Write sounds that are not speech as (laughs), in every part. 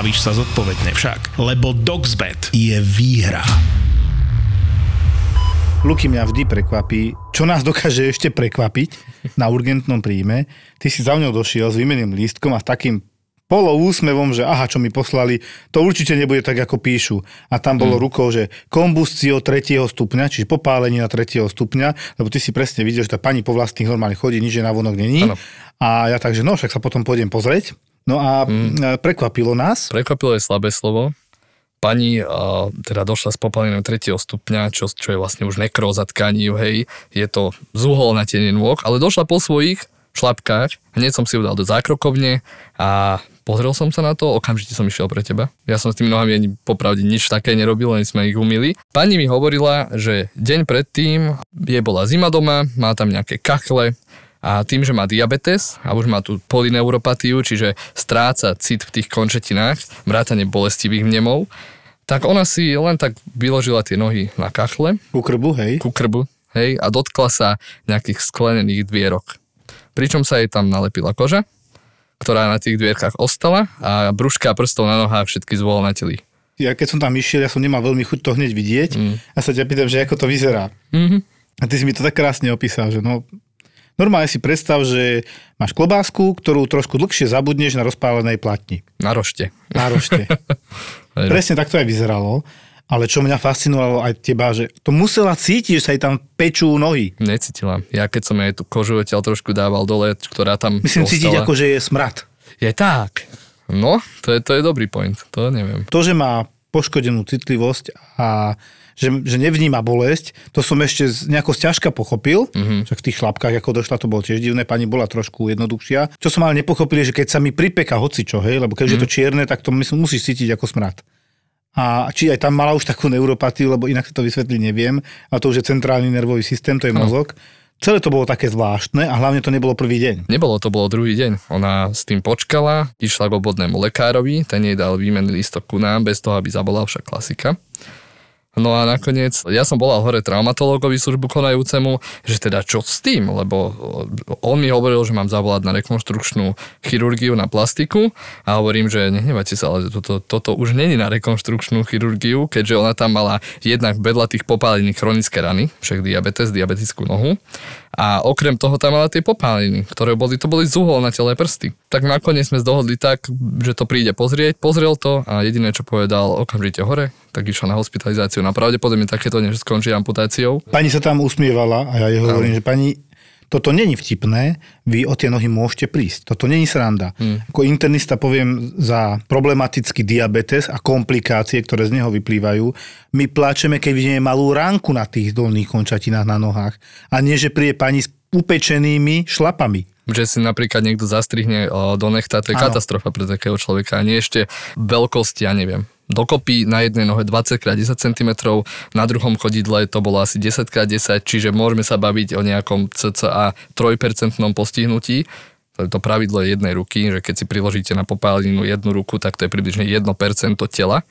bavíš sa zodpovedne však. Lebo DoxBet je výhra. Luky mňa vždy prekvapí, čo nás dokáže ešte prekvapiť na urgentnom príjme. Ty si za mňou došiel s výmeným lístkom a s takým poloúsmevom, že aha, čo mi poslali, to určite nebude tak, ako píšu. A tam bolo mm. rukou, že kombustio 3. stupňa, čiže popálenie na 3. stupňa, lebo ty si presne videl, že tá pani po vlastných normálne chodí, nič je na vonok není. Ano. A ja takže, no však sa potom pôjdem pozrieť. No a mm. prekvapilo nás. Prekvapilo je slabé slovo pani uh, teda došla s popálením 3. stupňa, čo, čo je vlastne už nekróza tkaní, hej, je to zúhol na nôh, ale došla po svojich šlapkách, hneď som si ju dal do zákrokovne a pozrel som sa na to, okamžite som išiel pre teba. Ja som s tými nohami ani popravde nič také nerobil, len sme ich umili. Pani mi hovorila, že deň predtým je bola zima doma, má tam nejaké kachle, a tým, že má diabetes a už má tú polyneuropatiu, čiže stráca cit v tých končetinách, vrátane bolestivých vnemov, tak ona si len tak vyložila tie nohy na kachle. Ku krbu, hej? Ku krbu, hej, a dotkla sa nejakých sklenených dvierok. Pričom sa jej tam nalepila koža, ktorá na tých dvierkach ostala a brúška prstov na nohách všetky zvolnateli. Ja keď som tam išiel, ja som nemal veľmi chuť to hneď vidieť mm. a sa ťa pýtam, že ako to vyzerá. Mm-hmm. A ty si mi to tak krásne opísal, že no Normálne si predstav, že máš klobásku, ktorú trošku dlhšie zabudneš na rozpálenej platni. Na rošte. Na rošte. (laughs) Presne tak to aj vyzeralo. Ale čo mňa fascinovalo aj teba, že to musela cítiť, že sa jej tam pečú nohy. Necítila. Ja keď som jej tú kožu odtiaľ trošku dával dole, ktorá tam Myslím ostala, cítiť ako, že je smrad. Je tak. No, to je, to je dobrý point. To neviem. To, že má poškodenú citlivosť a že, že nevníma bolesť, to som ešte nejako sťažka pochopil, mm-hmm. však v tých šlapkách, ako došla, to bolo tiež divné, pani bola trošku jednoduchšia. Čo som ale nepochopil, že keď sa mi pripeka hoci čo, hej, lebo keďže mm-hmm. je to mhm. čierne, tak to myslím, musíš cítiť ako smrad. A či aj tam mala už takú neuropatiu, lebo inak si to vysvetliť neviem, a to už je centrálny nervový systém, to je mozog. Celé to bolo také zvláštne a hlavne to nebolo prvý deň. Nebolo, to bolo druhý deň. Ona s tým počkala, išla k obvodnému lekárovi, ten jej dal výmenný lístok ku nám, bez toho, aby zabolal však klasika. No a nakoniec, ja som volal hore traumatológovi službu konajúcemu, že teda čo s tým, lebo on mi hovoril, že mám zavolať na rekonštrukčnú chirurgiu na plastiku. A hovorím, že nehnevajte sa, ale toto, toto už není na rekonštrukčnú chirurgiu, keďže ona tam mala jednak vedľa tých popálených chronické rany, však diabetes, diabetickú nohu. A okrem toho tam mala tie popáliny, ktoré boli, to boli zúhol na telé prsty. Tak nakoniec sme zdohodli tak, že to príde pozrieť, pozrel to a jediné, čo povedal, okamžite hore, tak išla na hospitalizáciu. Na pravdepodobne takéto než skončí amputáciou. Pani sa tam usmievala a ja jej hovorím, že pani, toto není vtipné, vy o tie nohy môžete prísť. Toto není sranda. Hmm. Ako internista poviem za problematický diabetes a komplikácie, ktoré z neho vyplývajú. My pláčeme, keď vidíme malú ránku na tých dolných končatinách na nohách. A nie, že príde pani s upečenými šlapami že si napríklad niekto zastrihne do nechta, to je Áno. katastrofa pre takého človeka. A nie ešte veľkosti, ja neviem, dokopy na jednej nohe 20x10 cm, na druhom chodidle to bolo asi 10x10, čiže môžeme sa baviť o nejakom cca 3% postihnutí. To je to pravidlo jednej ruky, že keď si priložíte na popálinu jednu ruku, tak to je približne 1% tela.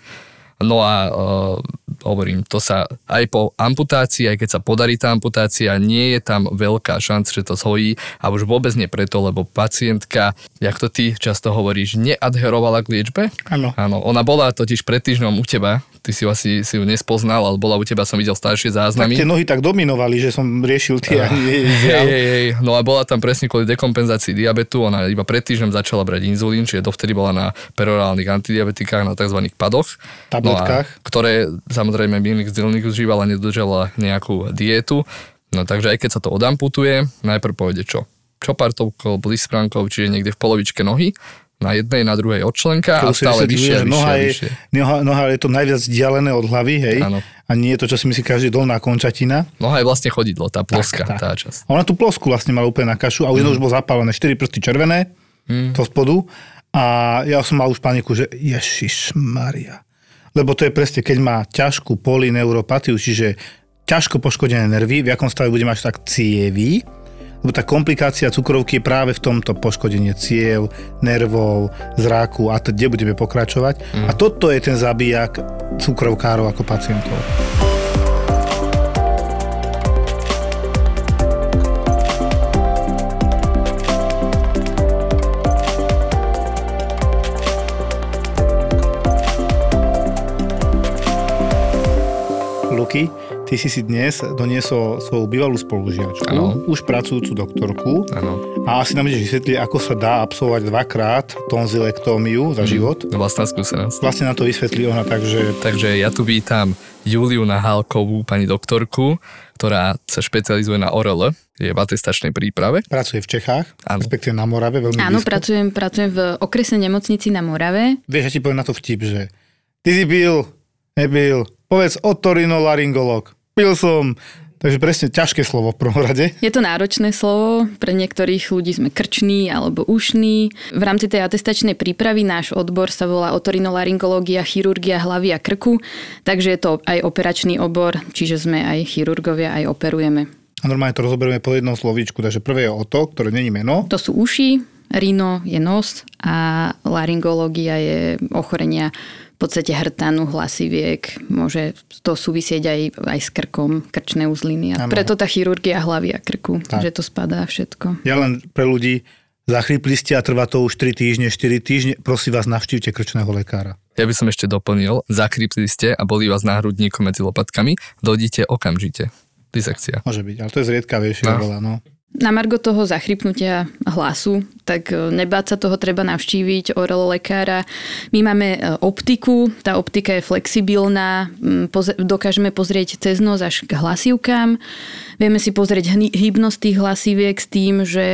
No a uh, hovorím, to sa aj po amputácii, aj keď sa podarí tá amputácia, nie je tam veľká šanca, že to zhojí a už vôbec nie preto, lebo pacientka, jak to ty často hovoríš, neadherovala k liečbe. Áno. Áno, ona bola totiž pred týždňom u teba, ty si ju asi si ju nespoznal, ale bola u teba, som videl staršie záznamy. Tak tie nohy tak dominovali, že som riešil tie uh, hej, hej, hej, No a bola tam presne kvôli dekompenzácii diabetu, ona iba pred týždňom začala brať inzulín, čiže dovtedy bola na perorálnych antidiabetikách, na tzv. padoch. No a, ktoré samozrejme Bienix Zilnik užívala, nedržala nejakú dietu. No takže aj keď sa to odamputuje, najprv povede čo? Čopartovkou, blispránkou, čiže niekde v polovičke nohy, na jednej, na druhej odčlenka a stále vyššie, vyššie, noha je. Noha, noha je to najviac vzdialené od hlavy, hej? Áno. A nie je to, čo si myslí každý dolná končatina. Noha je vlastne chodidlo, tá ploska, tak, tak. tá časť. Ona tú plosku vlastne mala úplne na kašu a mm. už bol zapálené. 4 prsty červené, mm. to spodu A ja som mal už paniku, že Ježiš Maria. Lebo to je presne, keď má ťažkú polineuropatiu, čiže ťažko poškodené nervy, v akom stave bude mať tak cievy, lebo tá komplikácia cukrovky je práve v tomto poškodenie ciev, nervov, zráku a to, kde budeme pokračovať. Mm. A toto je ten zabijak cukrovkárov ako pacientov. Luky, ty si si dnes doniesol svoju bývalú spolužiačku, Áno. už pracujúcu doktorku Áno. a asi nám budeš vysvetliť, ako sa dá absolvovať dvakrát tonzilektómiu za život. Vlastná skúsenosť. Vlastne na to vysvetlí ona tak, že Takže ja tu vítam Juliu Nahálkovú, pani doktorku, ktorá sa špecializuje na ORL, je v atestačnej príprave. pracuje v Čechách, Áno. respektíve na Morave, veľmi Áno, blízko. pracujem, pracujem v okresnej nemocnici na Morave. Vieš, ja ti poviem na to vtip, že ty si pil, nebil, povedz otorinolaryngolog. Pil som. Takže presne ťažké slovo v prvom rade. Je to náročné slovo, pre niektorých ľudí sme krční alebo ušní. V rámci tej atestačnej prípravy náš odbor sa volá otorinolaryngológia, chirurgia hlavy a krku, takže je to aj operačný obor, čiže sme aj chirurgovia, aj operujeme. A normálne to rozoberieme po jednom slovíčku. Takže prvé je oto, ktoré není meno. To sú uši, rino je nos a laryngológia je ochorenia podstate hrtanu, hlasiviek, môže to súvisieť aj, aj s krkom, krčné uzliny a Áno. preto tá chirurgia hlavy a krku, Tak. že to spadá všetko. Ja len pre ľudí, zachrypli ste a trvá to už 3 týždne, 4 týždne, prosím vás, navštívte krčného lekára. Ja by som ešte doplnil, zakrypli ste a boli vás na hrudníku medzi lopatkami, dojdite okamžite. Disekcia. Môže byť, ale to je zriedkavejšie No. veľa, no. Na margo toho zachrypnutia hlasu, tak e, nebáť sa toho, treba navštíviť orelo lekára. My máme e, optiku, tá optika je flexibilná, m, poze- dokážeme pozrieť cez nos až k hlasivkám. Vieme si pozrieť hybnosť tých hlasiviek s tým, že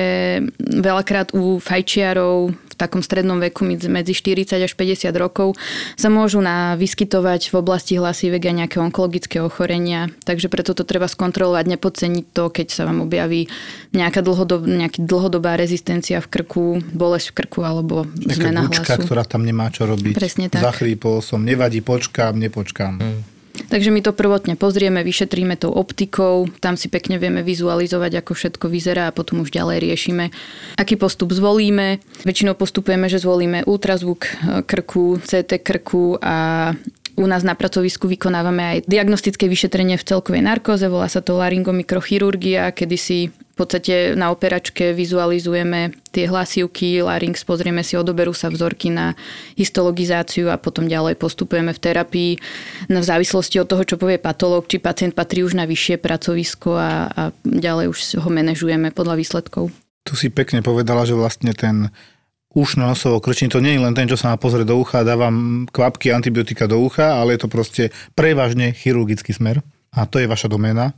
veľakrát u fajčiarov v takom strednom veku medzi medzi 40 až 50 rokov sa môžu na, vyskytovať v oblasti hlasiviek aj nejaké onkologické ochorenia. Takže preto to treba skontrolovať, nepodceniť to, keď sa vám objaví nejaká dlhodob, nejaký dlhodobá rezistencia v krku, bolesť v krku alebo Taká zmena gučka, hlasu. ktorá tam nemá čo robiť. Presne tak. Zachrípol som, nevadí, počkám, nepočkám. Takže my to prvotne pozrieme, vyšetríme tou optikou, tam si pekne vieme vizualizovať, ako všetko vyzerá a potom už ďalej riešime, aký postup zvolíme. Väčšinou postupujeme, že zvolíme ultrazvuk e, krku, CT krku a u nás na pracovisku vykonávame aj diagnostické vyšetrenie v celkovej narkóze, volá sa to laryngomikrochirurgia, kedy si v podstate na operačke vizualizujeme tie hlasivky, larynx, pozrieme si, odoberú sa vzorky na histologizáciu a potom ďalej postupujeme v terapii no, v závislosti od toho, čo povie patológ, či pacient patrí už na vyššie pracovisko a, a ďalej už ho manažujeme podľa výsledkov. Tu si pekne povedala, že vlastne ten ušno nosovo krčenie, to nie je len ten, čo sa má pozrieť do ucha dávam kvapky antibiotika do ucha, ale je to proste prevažne chirurgický smer. A to je vaša doména.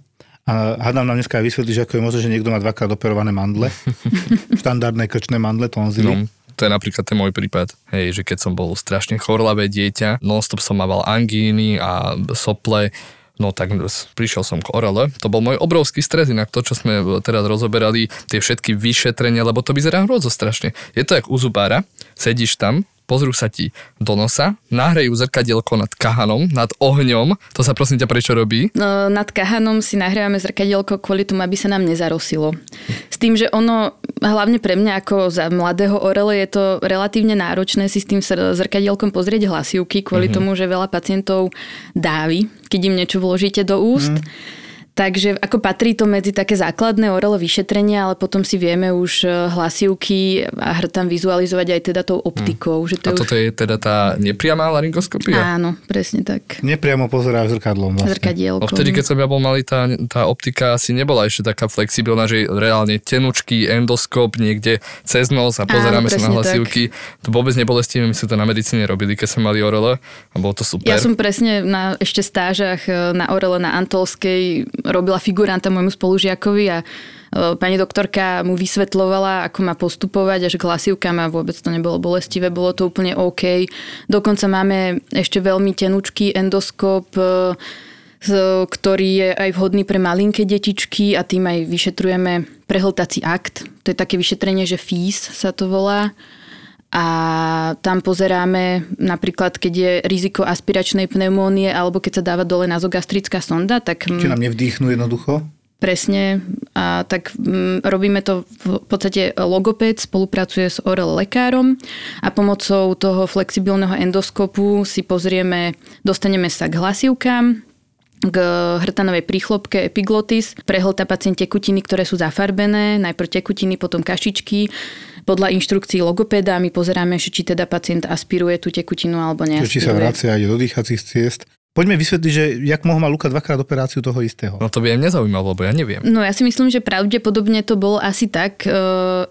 A hádam nám dneska aj vysvetliť, že ako je možné, že niekto má dvakrát operované mandle. (laughs) Štandardné krčné mandle, tonzily. No, to je napríklad ten môj prípad. Hej, že keď som bol strašne chorlavé dieťa, nonstop som mával angíny a sople, no tak prišiel som k orele. To bol môj obrovský stres, inak to, čo sme teraz rozoberali, tie všetky vyšetrenia, lebo to vyzerá hrôzo strašne. Je to jak u zubára, sedíš tam, pozrú sa ti do nosa, nahrejú zrkadielko nad kahanom, nad ohňom, to sa prosím ťa prečo robí? No, nad kahanom si nahrávame zrkadielko kvôli tomu, aby sa nám nezarosilo. S tým, že ono, hlavne pre mňa ako za mladého orele, je to relatívne náročné si s tým zrkadielkom pozrieť hlasivky, kvôli mm-hmm. tomu, že veľa pacientov dávi, keď im niečo vložíte do úst. Mm. Takže ako patrí to medzi také základné orele vyšetrenia, ale potom si vieme už e, hlasivky a hrtam vizualizovať aj teda tou optikou. Že to A je toto je teda tá nepriamá laryngoskopia? už... Áno, presne tak. Nepriamo pozeráš zrkadlom vlastne. Zrkadielko. Vtedy, keď som ja bol malý, tá, tá optika asi nebola ešte taká flexibilná, že reálne tenučký endoskop niekde cez nos a pozeráme sa na hlasivky. To vôbec nebolestivé, my sme to na medicíne robili, keď sme mali orele a bolo to super. Ja som presne na ešte stážach e, na Orele na Antolskej robila figuranta môjmu spolužiakovi a e, pani doktorka mu vysvetlovala, ako má postupovať až k hlasivkám a vôbec to nebolo bolestivé, bolo to úplne OK. Dokonca máme ešte veľmi tenučký endoskop, e, ktorý je aj vhodný pre malinké detičky a tým aj vyšetrujeme prehltací akt. To je také vyšetrenie, že FIS sa to volá. A tam pozeráme napríklad, keď je riziko aspiračnej pneumónie alebo keď sa dáva dole nazogastrická sonda, tak... Či nám nevdýchnú jednoducho? Presne, a tak m, robíme to v podstate logopéd spolupracuje s orel lekárom a pomocou toho flexibilného endoskopu si pozrieme, dostaneme sa k hlasivkám, k hrtanovej príchlopke epiglotis, prehlta pacient tekutiny, ktoré sú zafarbené, najprv tekutiny, potom kašičky. Podľa inštrukcií logopéda my pozeráme, či teda pacient aspiruje tú tekutinu alebo neaspiruje. Či sa vracia ide do dýchacích ciest. Poďme vysvetliť, že jak mohol mať Luka dvakrát operáciu toho istého. No to by aj mňa zaujímalo, lebo ja neviem. No ja si myslím, že pravdepodobne to bolo asi tak, e,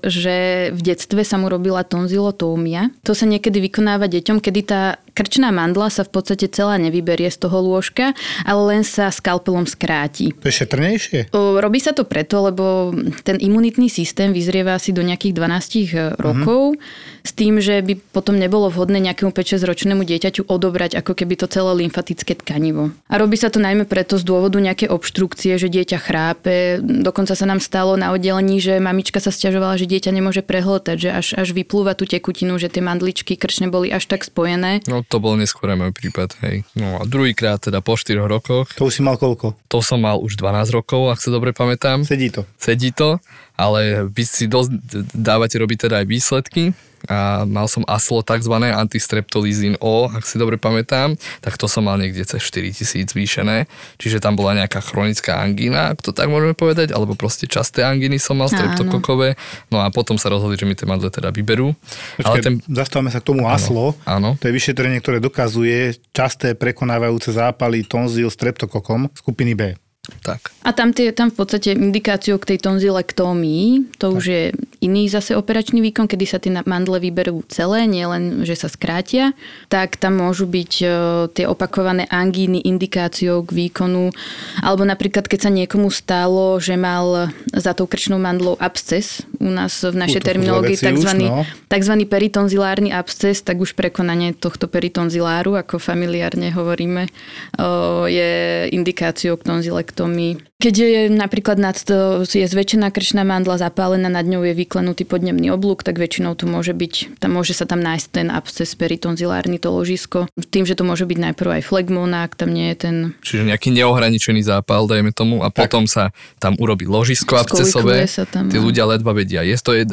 že v detstve sa mu robila tonzilotómia. To sa niekedy vykonáva deťom, kedy tá krčná mandla sa v podstate celá nevyberie z toho lôžka, ale len sa skalpelom skráti. To je šetrnejšie? Robí sa to preto, lebo ten imunitný systém vyzrieva asi do nejakých 12 rokov, mm-hmm. s tým, že by potom nebolo vhodné nejakému 5-6 ročnému dieťaťu odobrať ako keby to celé lymfatické tkanivo. A robí sa to najmä preto z dôvodu nejaké obštrukcie, že dieťa chrápe. Dokonca sa nám stalo na oddelení, že mamička sa stiažovala, že dieťa nemôže prehltať, že až, až vyplúva tú tekutinu, že tie mandličky krčne boli až tak spojené. No to bol neskôr aj môj prípad, hej. No a druhýkrát teda po 4 rokoch. To už si mal koľko? To som mal už 12 rokov, ak sa dobre pamätám. Sedí to. Sedí to, ale vy si dosť dávate robiť teda aj výsledky a mal som ASLO tzv. antistreptolizín O, ak si dobre pamätám, tak to som mal niekde cez 4000 zvýšené, čiže tam bola nejaká chronická angína, ak to tak môžeme povedať, alebo proste časté angíny som mal streptokokové, no a potom sa rozhodli, že mi tie mandle teda vyberú. Počkej, ale ten... Zastávame sa k tomu ASLO, áno. to je vyšetrenie, ktoré dokazuje časté prekonávajúce zápaly tonzil streptokokom skupiny B. Tak. A tam, tie, tam v podstate indikáciou k tej tonzilektómii, to tak. už je iný zase operačný výkon, kedy sa tie mandle vyberú celé, nielen, že sa skrátia, tak tam môžu byť uh, tie opakované angíny indikáciou k výkonu. Alebo napríklad, keď sa niekomu stalo, že mal za tou krčnou mandlou absces, u nás v našej terminológii tzv. No. tzv. peritonzilárny absces, tak už prekonanie tohto peritonziláru, ako familiárne hovoríme, uh, je indikáciou k tonzilektómii tracheotomii. Keď je napríklad nad to, je zväčšená krčná mandla zapálená, nad ňou je vyklenutý podnemný oblúk, tak väčšinou to môže byť, tam môže sa tam nájsť ten absces peritonzilárny, to ložisko. Tým, že to môže byť najprv aj flegmona, ak tam nie je ten... Čiže nejaký neohraničený zápal, dajme tomu, a tak. potom sa tam urobí ložisko abscesové. Tí ľudia ledva vedia. Je to, je,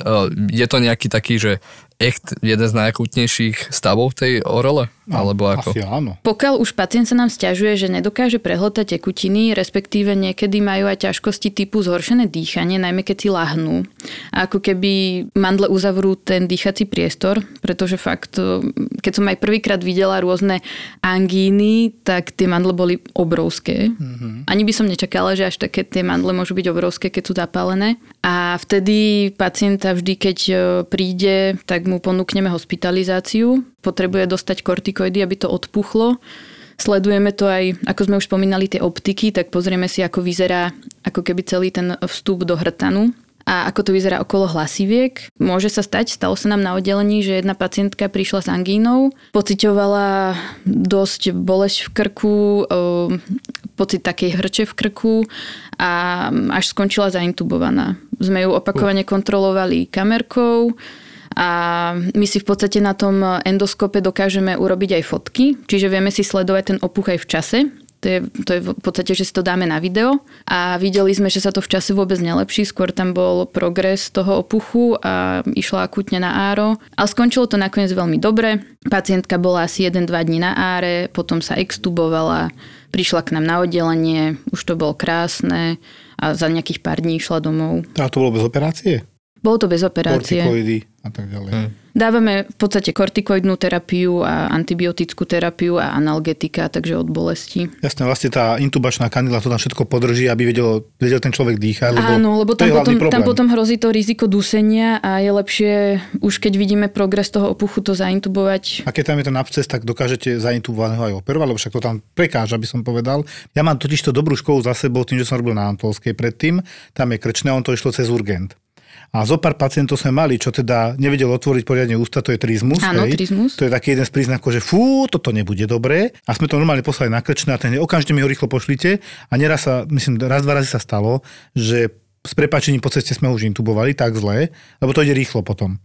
je to nejaký taký, že echt jeden z najakútnejších stavov tej orele? No, Alebo ako? Asi áno. Pokiaľ už pacient sa nám stiažuje, že nedokáže prehltať tekutiny, respektíve niekedy majú aj ťažkosti typu zhoršené dýchanie, najmä keď si lahnú. A ako keby mandle uzavrú ten dýchací priestor, pretože fakt, keď som aj prvýkrát videla rôzne angíny, tak tie mandle boli obrovské. Mm-hmm. Ani by som nečakala, že až také tie mandle môžu byť obrovské, keď sú zapálené. A vtedy pacienta vždy, keď e, príde, tak mu ponúkneme hospitalizáciu. Potrebuje dostať kortikoidy, aby to odpuchlo. Sledujeme to aj, ako sme už spomínali, tie optiky, tak pozrieme si, ako vyzerá ako keby celý ten vstup do hrtanu a ako to vyzerá okolo hlasiviek. Môže sa stať, stalo sa nám na oddelení, že jedna pacientka prišla s angínou, pocitovala dosť bolesť v krku, pocit takej hrče v krku a až skončila zaintubovaná. Sme ju opakovane kontrolovali kamerkou, a my si v podstate na tom endoskope dokážeme urobiť aj fotky, čiže vieme si sledovať ten opuch aj v čase. To je, to je v podstate, že si to dáme na video a videli sme, že sa to v čase vôbec nelepší, skôr tam bol progres toho opuchu a išla akutne na áro. Ale skončilo to nakoniec veľmi dobre. Pacientka bola asi 1-2 dní na áre, potom sa extubovala, prišla k nám na oddelenie, už to bolo krásne a za nejakých pár dní išla domov. A to bolo bez operácie? Bolo to bez operácie. Kortikoidy a tak ďalej. Hmm. Dávame v podstate kortikoidnú terapiu a antibiotickú terapiu a analgetika, takže od bolesti. Jasne, vlastne tá intubačná kanila to tam všetko podrží, aby vedel, vedel ten človek dýchať. Lebo Áno, lebo tam potom, tam potom hrozí to riziko dusenia a je lepšie, už keď vidíme progres toho opuchu, to zaintubovať. A keď tam je ten absces, tak dokážete zaintubovaného aj operovať, lebo však to tam prekáža, by som povedal. Ja mám totiž to dobrú školu za sebou, tým, že som robil na Antolskej predtým. Tam je krčné, on to išlo cez urgent. A zo pár pacientov sme mali, čo teda nevedel otvoriť poriadne ústa, to je trizmus. Áno, hej. trizmus. To je taký jeden z príznakov, že fú, toto nebude dobré. A sme to normálne poslali na krčné a ten okamžite mi ho rýchlo pošlite. A neraz sa, myslím, raz, dva razy sa stalo, že s prepačením po ceste sme už intubovali tak zle, lebo to ide rýchlo potom.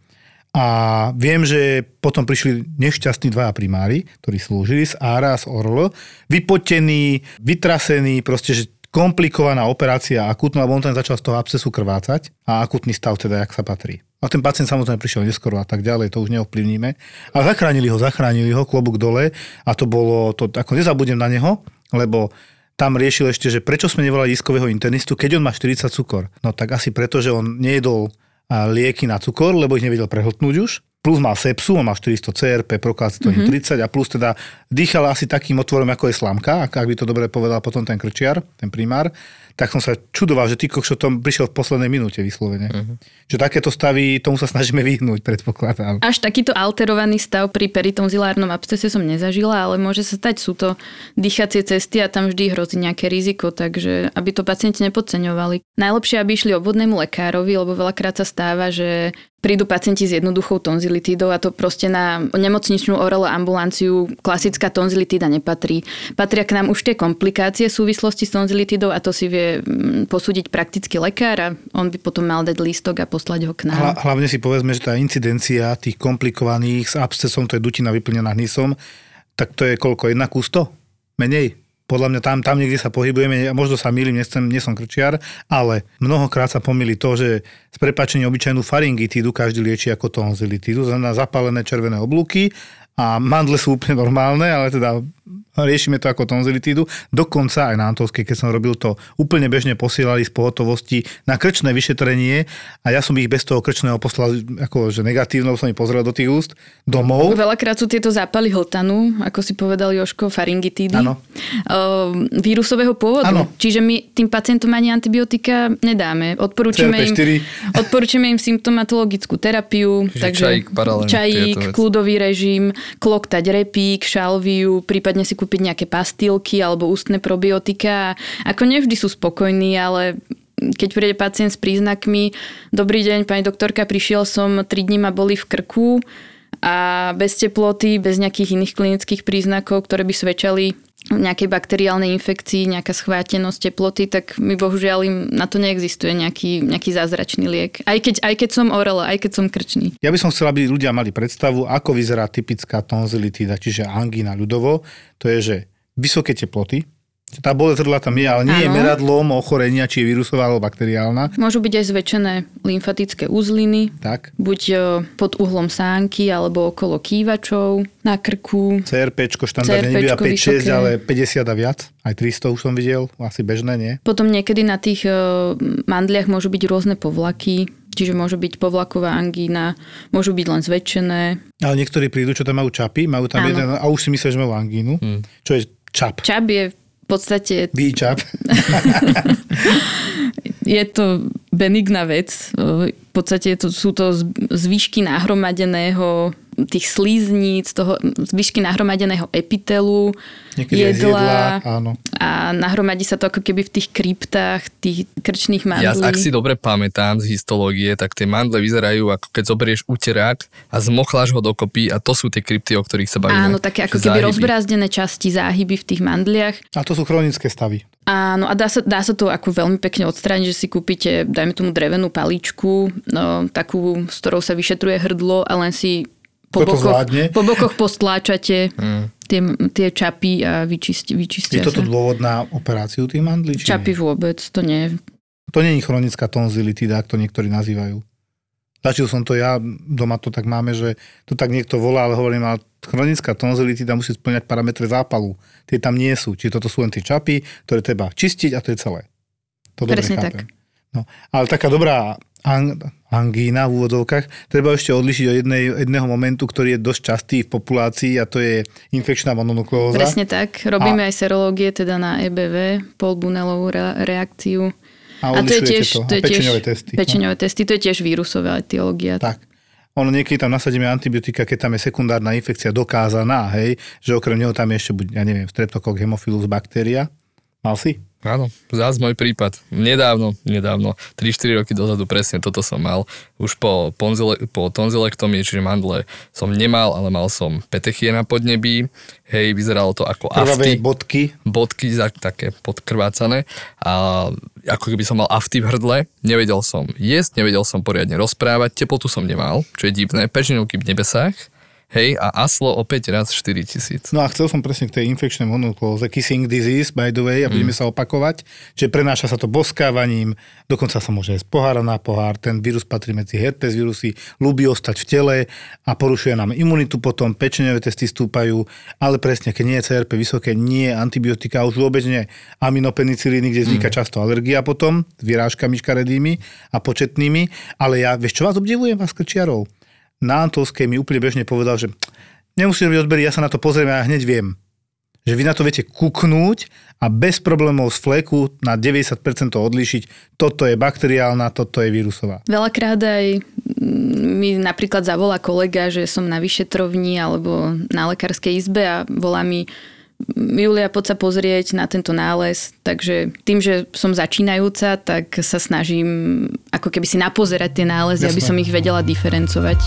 A viem, že potom prišli nešťastní dvaja primári, ktorí slúžili z ARA a z ORL, vypotení, vytrasení, proste, že komplikovaná operácia akutná, lebo on ten začal z toho abscesu krvácať a akutný stav teda, jak sa patrí. A ten pacient samozrejme prišiel neskoro a tak ďalej, to už neovplyvníme. Ale zachránili ho, zachránili ho, klobúk dole a to bolo, to ako nezabudnem na neho, lebo tam riešil ešte, že prečo sme nevolali iskového internistu, keď on má 40 cukor. No tak asi preto, že on nejedol lieky na cukor, lebo ich nevedel prehltnúť už. Plus mal sepsu, on má 400 CRP, prokalcitonín mm-hmm. 30 a plus teda dýchal asi takým otvorom, ako je slamka, ak by to dobre povedal potom ten krčiar, ten primár tak som sa čudoval, že ty kokšo tom prišiel v poslednej minúte vyslovene. Uh-huh. Že takéto stavy, tomu sa snažíme vyhnúť, predpokladám. Až takýto alterovaný stav pri peritonzilárnom abscese som nezažila, ale môže sa stať, sú to dýchacie cesty a tam vždy hrozí nejaké riziko, takže aby to pacienti nepodceňovali. Najlepšie, aby išli obvodnému lekárovi, lebo veľakrát sa stáva, že prídu pacienti s jednoduchou tonzilitídou a to proste na nemocničnú orelo ambulanciu klasická tonzilitída nepatrí. Patria k nám už tie komplikácie v súvislosti s tonzilitídou a to si vie mm, posúdiť prakticky lekár a on by potom mal dať lístok a poslať ho k nám. Hla, hlavne si povedzme, že tá incidencia tých komplikovaných s abscesom, to je dutina vyplnená hnysom, tak to je koľko? Jedna ku 100? Menej? Podľa mňa tam, tam niekde sa pohybujeme, možno sa milím, nechcem, nie krčiar, ale mnohokrát sa pomýli to, že z prepačenia obyčajnú faringitídu každý lieči ako tonzilitídu, znamená zapálené červené oblúky a mandle sú úplne normálne, ale teda riešime to ako tonzilitídu. Dokonca aj na Antovskej, keď som robil to, úplne bežne posielali z pohotovosti na krčné vyšetrenie a ja som ich bez toho krčného poslal ako, že negatívno, som ich pozrel do tých úst, domov. Veľakrát sú tieto zápaly hltanu, ako si povedal Joško, faringitídy. Áno. vírusového pôvodu. Ano. Čiže my tým pacientom ani antibiotika nedáme. Odporúčame im, odporúčame im symptomatologickú terapiu. Čiže takže čajík, čajík kľudový režim, kloktať repík, šalviu, prípadne si kúpiť nejaké pastilky alebo ústne probiotika. Ako nevždy sú spokojní, ale keď príde pacient s príznakmi, dobrý deň, pani doktorka, prišiel som, 3 dní ma boli v krku a bez teploty, bez nejakých iných klinických príznakov, ktoré by svedčali nejakej bakteriálnej infekcii, nejaká schvátenosť teploty, tak mi bohužiaľ im na to neexistuje nejaký, nejaký zázračný liek. Aj keď, aj keď som orela, aj keď som krčný. Ja by som chcel, aby ľudia mali predstavu, ako vyzerá typická tonzilitída, čiže angína ľudovo. To je, že vysoké teploty, tá bolesť hrdla tam je, ale nie ano. je meradlom ochorenia, či je vírusová alebo bakteriálna. Môžu byť aj zväčšené lymfatické uzliny. Tak. Buď e, pod uhlom sánky, alebo okolo kývačov, na krku. CRP štandardne nebýva 5-6, ale 50 a viac. Aj 300 už som videl, asi bežné, nie? Potom niekedy na tých e, mandliach môžu byť rôzne povlaky, čiže môže byť povlaková angína, môžu byť len zväčšené. Ale niektorí prídu, čo tam majú čapy, majú tam ano. jeden a už si myslia, že majú angínu, hmm. čo je čap. Čap je podstate... Výčap. (laughs) je to benigná vec. V podstate to, sú to zvýšky nahromadeného tých slíznic, toho zvyšky nahromadeného epitelu, jedla, jedla áno. a nahromadí sa to ako keby v tých kryptách, tých krčných mandlí. Ja, ak si dobre pamätám z histológie, tak tie mandle vyzerajú ako keď zoberieš uterák a zmochláš ho dokopy a to sú tie krypty, o ktorých sa bavíme. Áno, také ako keby rozbrázdené časti záhyby v tých mandliach. A to sú chronické stavy. Áno, a dá sa, dá sa to ako veľmi pekne odstrániť, že si kúpite, dajme tomu drevenú paličku, no, takú, s ktorou sa vyšetruje hrdlo a len si po bokoch, po bokoch postláčate hmm. tie, tie čapy a vyčisti, vyčistia Je toto sa. dôvod na operáciu tých mandlí? Čapy nie? vôbec, to nie. To nie je chronická tonzilitída, ak to niektorí nazývajú. Začal som to ja, doma to tak máme, že to tak niekto volá, ale hovorím, ale chronická tonzilitída musí splňať parametre zápalu. Tie tam nie sú. Čiže toto sú len tie čapy, ktoré treba čistiť a to je celé. To Presne tak. No, ale taká dobrá angína v úvodovkách. Treba ešte odlišiť od jednej, jedného momentu, ktorý je dosť častý v populácii a to je infekčná mononukleóza. Presne tak. Robíme a... aj serológie teda na EBV, polbunelovú reakciu. A, a to je tiež, to. to je pečeňové testy. Pečeňové no. testy, to je tiež vírusová etiológia. Tak. Ono niekedy tam nasadíme antibiotika, keď tam je sekundárna infekcia dokázaná, hej, že okrem neho tam je ešte buď, ja neviem, streptokok, hemophilus, baktéria. Mal si? Áno, zás môj prípad. Nedávno, nedávno, 3-4 roky dozadu presne toto som mal. Už po, ponzile, po tonzilektomii, čiže mandle som nemal, ale mal som petechie na podnebí. Hej, vyzeralo to ako Krvavé afty. bodky. bodky také podkrvácané a ako keby som mal afty v hrdle, nevedel som jesť, nevedel som poriadne rozprávať, teplotu som nemal, čo je divné, pečinovky v nebesách, hej, a aslo opäť raz 4000. No a chcel som presne k tej infekčnej monoklóze, kissing disease, by the way, a budeme sa opakovať, že prenáša sa to boskávaním, dokonca sa môže z pohára na pohár, ten vírus patrí medzi herpes vírusy, ľubí ostať v tele a porušuje nám imunitu potom, pečeňové testy stúpajú, ale presne, keď nie je CRP vysoké, nie je antibiotika, už vôbec nie aminopenicilíny, kde vzniká často alergia potom, s vyrážkami škaredými a početnými, ale ja, vieš čo vás obdivujem, vás krčiarov? Na Antolskej mi úplne bežne povedal, že nemusíš robiť odbery, ja sa na to pozriem a ja hneď viem. Že vy na to viete kuknúť a bez problémov z fleku na 90% to odlíšiť. Toto je bakteriálna, toto je vírusová. Veľakrát aj mm, mi napríklad zavolá kolega, že som na vyšetrovni alebo na lekárskej izbe a volá mi Julia, poď sa pozrieť na tento nález. Takže tým, že som začínajúca, tak sa snažím ako keby si napozerať tie nálezy, aby Jasné. som ich vedela diferencovať.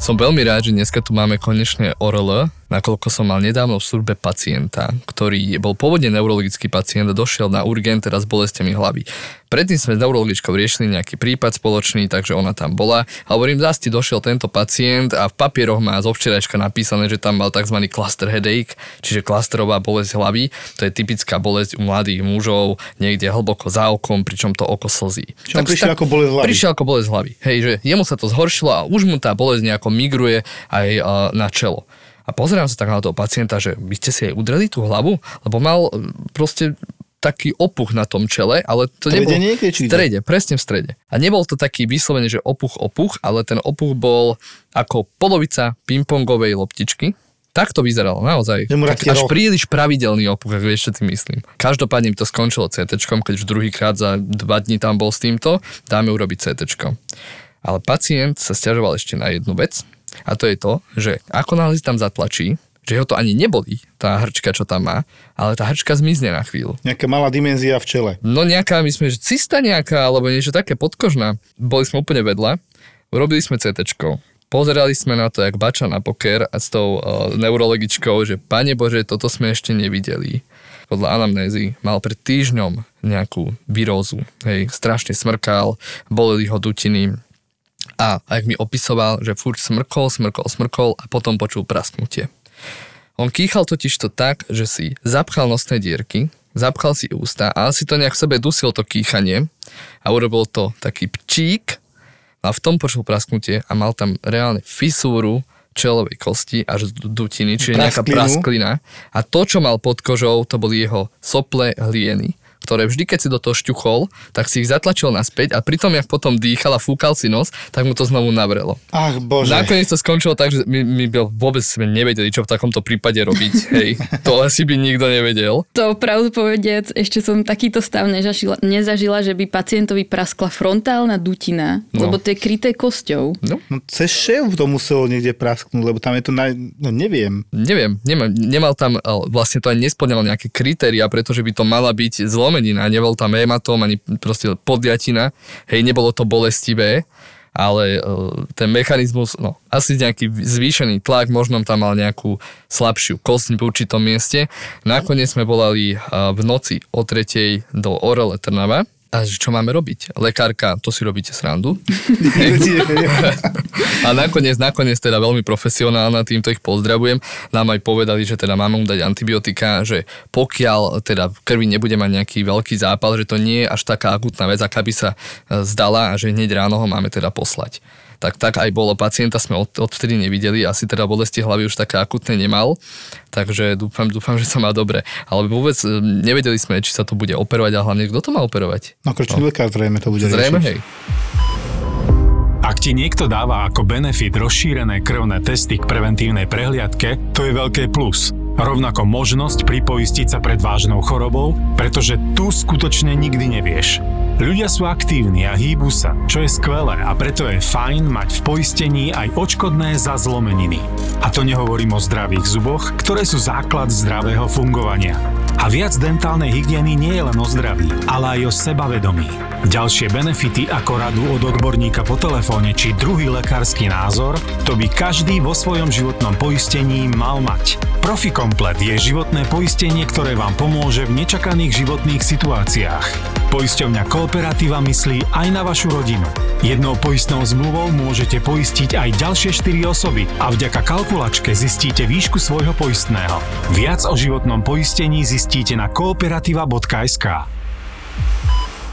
Som veľmi rád, že dneska tu máme konečne ORL, nakoľko som mal nedávno v službe pacienta, ktorý bol pôvodne neurologický pacient a došiel na urgent teraz s bolestiami hlavy. Predtým sme s neurologičkou riešili nejaký prípad spoločný, takže ona tam bola. A hovorím, zasti došiel tento pacient a v papieroch má zo včerajška napísané, že tam mal tzv. cluster headache, čiže klasterová bolesť hlavy. To je typická bolesť u mladých mužov, niekde hlboko za okom, pričom to oko slzí. On prišiel ako bolesť hlavy. Prišiel ako bolesť hlavy. Hej, že jemu sa to zhoršilo a už mu tá bolesť nejako migruje aj uh, na čelo. A pozerám sa tak na toho pacienta, že by ste si aj udreli tú hlavu, lebo mal uh, proste taký opuch na tom čele, ale to Strede nebol... niekde, v strede, presne v strede. A nebol to taký vyslovene, že opuch, opuch, ale ten opuch bol ako polovica pingpongovej loptičky. Tak to vyzeralo, naozaj. Tak až roh. príliš pravidelný opuch, ak vieš, čo tým myslím. Každopádne to skončilo CT, keď už druhýkrát za dva dní tam bol s týmto, dáme urobiť CT. Ale pacient sa stiažoval ešte na jednu vec, a to je to, že ako náhle tam zatlačí, že ho to ani nebolí, tá hrčka, čo tam má, ale tá hrčka zmizne na chvíľu. Nejaká malá dimenzia v čele. No nejaká, my sme, že cista nejaká, alebo niečo také podkožná. Boli sme úplne vedľa, urobili sme CT, pozerali sme na to, jak bača na poker a s tou uh, neurologičkou, že pane Bože, toto sme ešte nevideli. Podľa anamnézy mal pred týždňom nejakú virózu, hej, strašne smrkal, boleli ho dutiny, a ak mi opisoval, že furt smrkol, smrkol, smrkol a potom počul prasknutie. On kýchal totiž to tak, že si zapchal nosné dierky, zapchal si ústa a asi to nejak v sebe dusil to kýchanie a urobil to taký pčík a v tom počul prasknutie a mal tam reálne fisúru čelovej kosti až do dutiny, čiže nejaká Prasklinu. prasklina. A to, čo mal pod kožou, to boli jeho sople hlieny ktoré vždy, keď si do toho šťuchol, tak si ich zatlačil naspäť a pritom, jak potom dýchal a fúkal si nos, tak mu to znovu navrelo. Ach bože. Nakoniec to skončilo tak, že my, my by- vôbec sme nevedeli, čo v takomto prípade robiť. (laughs) Hej, to asi by nikto nevedel. To pravdu povediac, ešte som takýto stav nezažila, nezažila, že by pacientovi praskla frontálna dutina, No. lebo to je kryté kosťou. No, No cez šéf to muselo niekde prasknúť, lebo tam je to naj... No neviem. neviem, nemám, nemal tam, vlastne to ani nesplňalo nejaké kritéria, pretože by to mala byť zlomenina, nebol tam hematóm, ani proste podjatina, hej, nebolo to bolestivé, ale e, ten mechanizmus, no, asi nejaký zvýšený tlak, možno tam mal nejakú slabšiu kosť v určitom mieste. Nakoniec sme volali e, v noci o tretej do Orele Trnava. A čo máme robiť? Lekárka, to si robíte srandu. (laughs) A nakoniec, nakoniec teda veľmi profesionálna, týmto ich pozdravujem, nám aj povedali, že teda máme mu dať antibiotika, že pokiaľ teda v krvi nebude mať nejaký veľký zápal, že to nie je až taká akutná vec, aká by sa e, zdala a že hneď ráno ho máme teda poslať. Tak, tak aj bolo. Pacienta sme od, odvtedy nevideli, asi teda bolesti hlavy už také akutné nemal, takže dúfam, dúfam, že sa má dobre. Ale vôbec e, nevedeli sme, či sa to bude operovať a hlavne kto to má operovať. No krčný lekár zrejme to bude Zrejme, riešiť. hej. Ak ti niekto dáva ako benefit rozšírené krvné testy k preventívnej prehliadke, to je veľké plus. Rovnako možnosť pripoistiť sa pred vážnou chorobou, pretože tu skutočne nikdy nevieš. Ľudia sú aktívni a hýbu sa, čo je skvelé a preto je fajn mať v poistení aj odškodné za zlomeniny. A to nehovorím o zdravých zuboch, ktoré sú základ zdravého fungovania. A viac dentálnej hygieny nie je len o zdraví, ale aj o sebavedomí. Ďalšie benefity ako radu od odborníka po telefóne či druhý lekársky názor, to by každý vo svojom životnom poistení mal mať. Profikomplet je životné poistenie, ktoré vám pomôže v nečakaných životných situáciách. Poisťovňa Kooperativa myslí aj na vašu rodinu. Jednou poistnou zmluvou môžete poistiť aj ďalšie 4 osoby a vďaka kalkulačke zistíte výšku svojho poistného. Viac o životnom poistení zistíte na kooperativa.sk.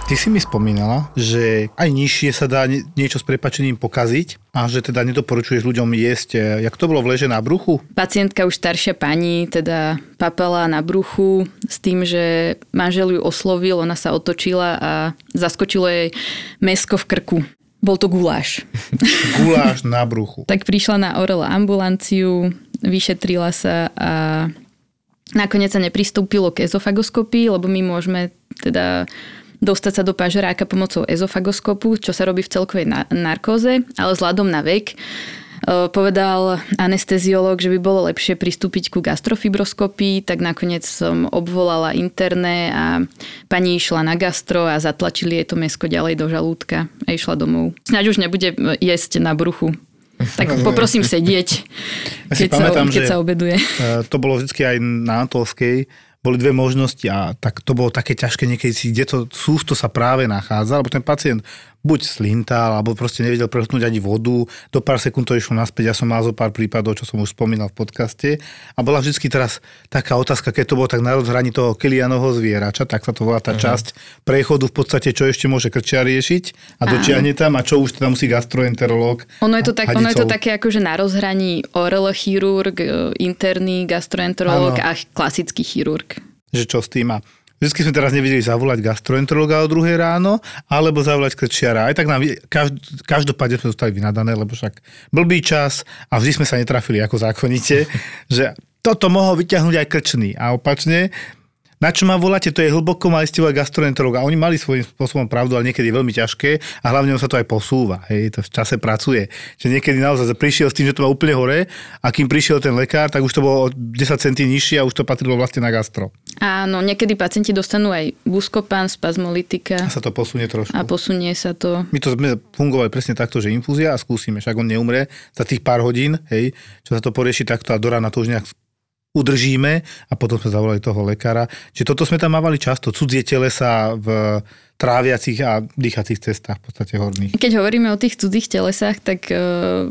Ty si mi spomínala, že aj nižšie sa dá nie- niečo s prepačením pokaziť a že teda nedoporučuješ ľuďom jesť. e, Jak to bolo v leže na bruchu? Pacientka už staršia pani teda papala na bruchu s tým, že manžel ju oslovil, ona sa otočila a zaskočilo jej mesko v krku. Bol to guláš. (laughs) Guláš na bruchu. Tak prišla na Orel ambulanciu, vyšetrila sa a nakoniec sa nepristúpilo k ezofagoskopii, lebo my môžeme teda dostať sa do pažeráka pomocou ezofagoskopu, čo sa robí v celkovej na- narkóze, ale vzhľadom na vek e, povedal anesteziolog, že by bolo lepšie pristúpiť ku gastrofibroskopii, tak nakoniec som obvolala interné a pani išla na gastro a zatlačili jej to mesko ďalej do žalúdka a išla domov. Snáď už nebude jesť na bruchu. Tak (laughs) poprosím sedieť, Ja keď, sa, pamätám, keď že- sa obeduje. E, to bolo vždy aj na Antolskej, boli dve možnosti a tak to bolo také ťažké niekedy si, kde to sústo sa práve nachádza, lebo ten pacient buď slintal, alebo proste nevedel prehltnúť ani vodu, do pár sekúnd to išlo naspäť, ja som mal zo pár prípadov, čo som už spomínal v podcaste a bola vždy teraz taká otázka, keď to bolo tak na rozhraní toho Kilianovho zvierača, tak sa to volá tá uh-huh. časť prechodu v podstate, čo ešte môže krčia riešiť a dočiahne tam a čo už teda musí gastroenterológ Ono je to, tak, ono je to také akože na rozhraní orel chirurg, e, interný gastroenterológ a klasický chirurg. že čo s tým má. Vždycky sme teraz nevedeli zavolať gastroenterologa o druhé ráno, alebo zavolať krčiara. Aj tak nám každ- každopádne sme dostali vynadané, lebo však blbý čas a vždy sme sa netrafili ako zákonite, (laughs) že toto mohol vyťahnuť aj krčný. A opačne, na čo ma voláte, to je hlboko, mali ste volať gastroenterologa. Oni mali svojím spôsobom pravdu, ale niekedy je veľmi ťažké a hlavne on sa to aj posúva. Hej, to v čase pracuje. Že niekedy naozaj prišiel s tým, že to má úplne hore a kým prišiel ten lekár, tak už to bolo o 10 centí nižšie a už to patrilo vlastne na gastro. Áno, niekedy pacienti dostanú aj buscopan, spazmolitika A sa to posunie trošku. a posunie sa to. My to sme fungovali presne takto, že infúzia a skúsime, však on neumre za tých pár hodín, hej, čo sa to porieši takto a do rána to už nejak udržíme a potom sme zavolali toho lekára. Čiže toto sme tam mávali často, cudzie telesa v tráviacich a dýchacích cestách v podstate horných. Keď hovoríme o tých cudzích telesách, tak e,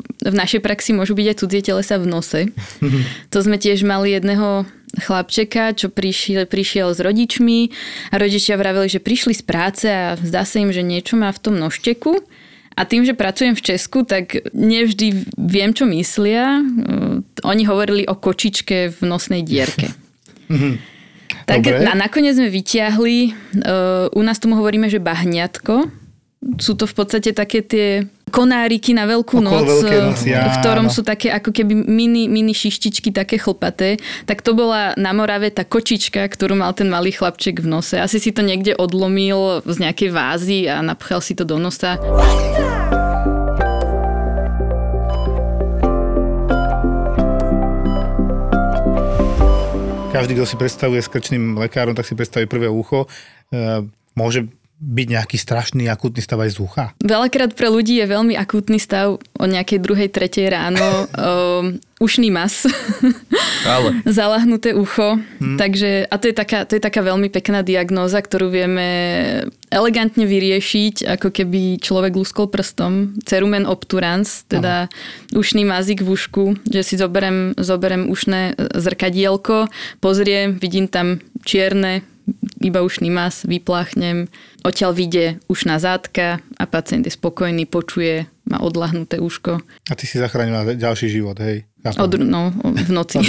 v našej praxi môžu byť aj cudzie telesa v nose. (laughs) to sme tiež mali jedného chlapčeka, čo prišiel, prišiel s rodičmi a rodičia vraveli, že prišli z práce a zdá sa im, že niečo má v tom nožteku. A tým, že pracujem v Česku, tak nevždy viem, čo myslia. Oni hovorili o kočičke v nosnej dierke. Tak Dobre. na, nakoniec sme vyťahli, uh, u nás tomu hovoríme, že bahňatko. Sú to v podstate také tie konáriky na veľkú Okolo noc, Veľkej eh, noci, v ktorom áno. sú také ako keby mini, mini šištičky, také chlpaté. Tak to bola na Morave tá kočička, ktorú mal ten malý chlapček v nose. Asi si to niekde odlomil z nejakej vázy a napchal si to do nosa. Každý, kto si predstavuje s krčným lekárom, tak si predstaví prvé ucho. E, môže byť nejaký strašný akutný stav aj z ucha. Veľakrát pre ľudí je veľmi akútny stav o nejakej druhej, tretej ráno. um, (laughs) ušný mas. Ale (laughs) Zalahnuté ucho. Hmm. Takže, a to je, taká, to je taká veľmi pekná diagnóza, ktorú vieme elegantne vyriešiť, ako keby človek luskol prstom. Cerumen obturans, teda ušný mazik v ušku, že si zoberem, zoberem ušné zrkadielko, pozriem, vidím tam čierne, iba ušný mas, vypláchnem, odtiaľ vyjde ušná zátka a pacient je spokojný, počuje, má odlahnuté uško. A ty si zachránila ďalší život, hej? Od, no, v noci.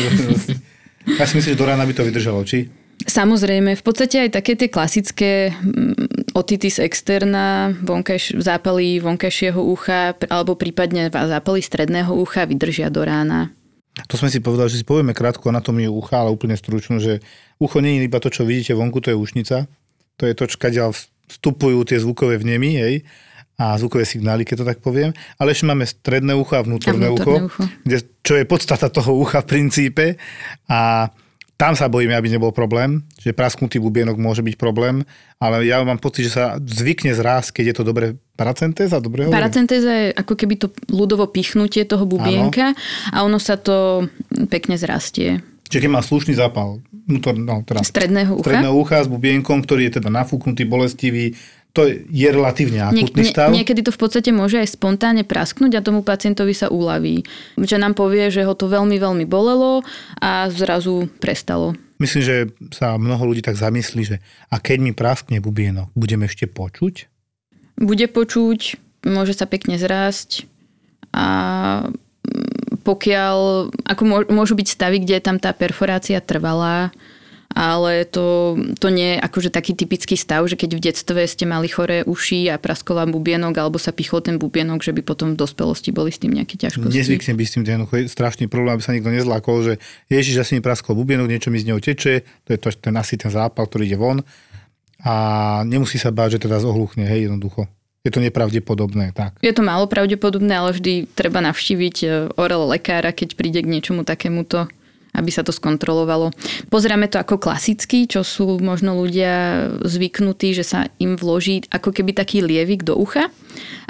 Ja si myslím, že do rána by to vydržalo, či? Samozrejme, v podstate aj také tie klasické mm, otitis externa, vonkajš, zápaly vonkajšieho ucha alebo prípadne zápaly stredného ucha vydržia do rána. To sme si povedali, že si povieme krátku anatómiu ucha, ale úplne stručnú, že ucho nie je iba to, čo vidíte vonku, to je ušnica. To je to, čkadiaľ vstupujú tie zvukové vnemy, hej, a zvukové signály, keď to tak poviem. Ale ešte máme stredné ucho a vnútorné, A vnútorné ucho, ucho. Kde, čo je podstata toho ucha v princípe. A Tam sa bojíme, aby nebol problém, že prasknutý bubienok môže byť problém, ale ja mám pocit, že sa zvykne zrásť, keď je to dobre paracentéza, dobre hovorím? Paracentéza je ako keby to ľudovo pichnutie toho bubienka a ono sa to pekne zrastie. Čiže keď má slušný zápal vnútor, no, teda Stredného ucha? stredného ucha s bubienkom, ktorý je teda nafúknutý, bolestivý, to je relatívne akutný Nie- stav. nie- niekedy to v podstate môže aj spontánne prasknúť a tomu pacientovi sa uľaví. Že nám povie, že ho to veľmi, veľmi bolelo a zrazu prestalo. Myslím, že sa mnoho ľudí tak zamyslí, že a keď mi praskne bubienok, budeme ešte počuť? Bude počuť, môže sa pekne zrásť a pokiaľ, ako mô- môžu byť stavy, kde je tam tá perforácia trvalá, ale to, to nie je akože taký typický stav, že keď v detstve ste mali choré uši a praskol vám bubienok alebo sa pichol ten bubienok, že by potom v dospelosti boli s tým nejaké ťažkosti. Nezvykne byť s tým jednoducho je strašný problém, aby sa nikto nezlákol, že ježiš, asi mi praskol bubienok, niečo mi z neho teče, to je to, ten asi ten zápal, ktorý ide von a nemusí sa báť, že teda zohluchne, hej, jednoducho. Je to nepravdepodobné, tak. Je to málo pravdepodobné, ale vždy treba navštíviť e, orel lekára, keď príde k niečomu takémuto aby sa to skontrolovalo. Pozeráme to ako klasicky, čo sú možno ľudia zvyknutí, že sa im vloží ako keby taký lievik do ucha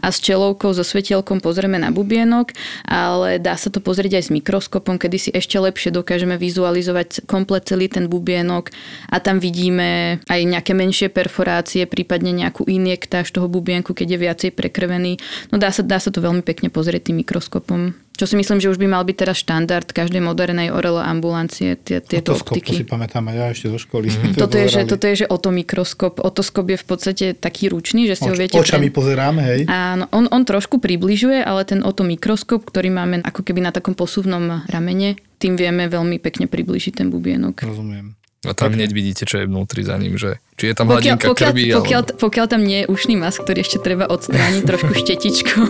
a s čelovkou, so svetielkom pozrieme na bubienok, ale dá sa to pozrieť aj s mikroskopom, kedy si ešte lepšie dokážeme vizualizovať komplet celý ten bubienok a tam vidíme aj nejaké menšie perforácie, prípadne nejakú injektáž toho bubienku, keď je viacej prekrvený. No dá sa, dá sa to veľmi pekne pozrieť tým mikroskopom. Čo si myslím, že už by mal byť teraz štandard každej modernej orelo ambulancie, tie, tieto Otoskop, to si optiky. pamätám aj ja ešte zo školy. (laughs) to Toto je, že, toto je, že otomikroskop. Otoskop je v podstate taký ručný, že si ho Oč- viete... Očami pre- pozeráme, hej. Áno, on, on trošku približuje, ale ten otomikroskop, ktorý máme ako keby na takom posuvnom ramene, tým vieme veľmi pekne približiť ten bubienok. Rozumiem. A tam hneď vidíte, čo je vnútri za ním, že či je tam Pokiaľ, hladinka pokiaľ, krvi, pokiaľ, alebo... pokiaľ tam nie je ušný mas, ktorý ešte treba odstrániť trošku (laughs) štetičkou,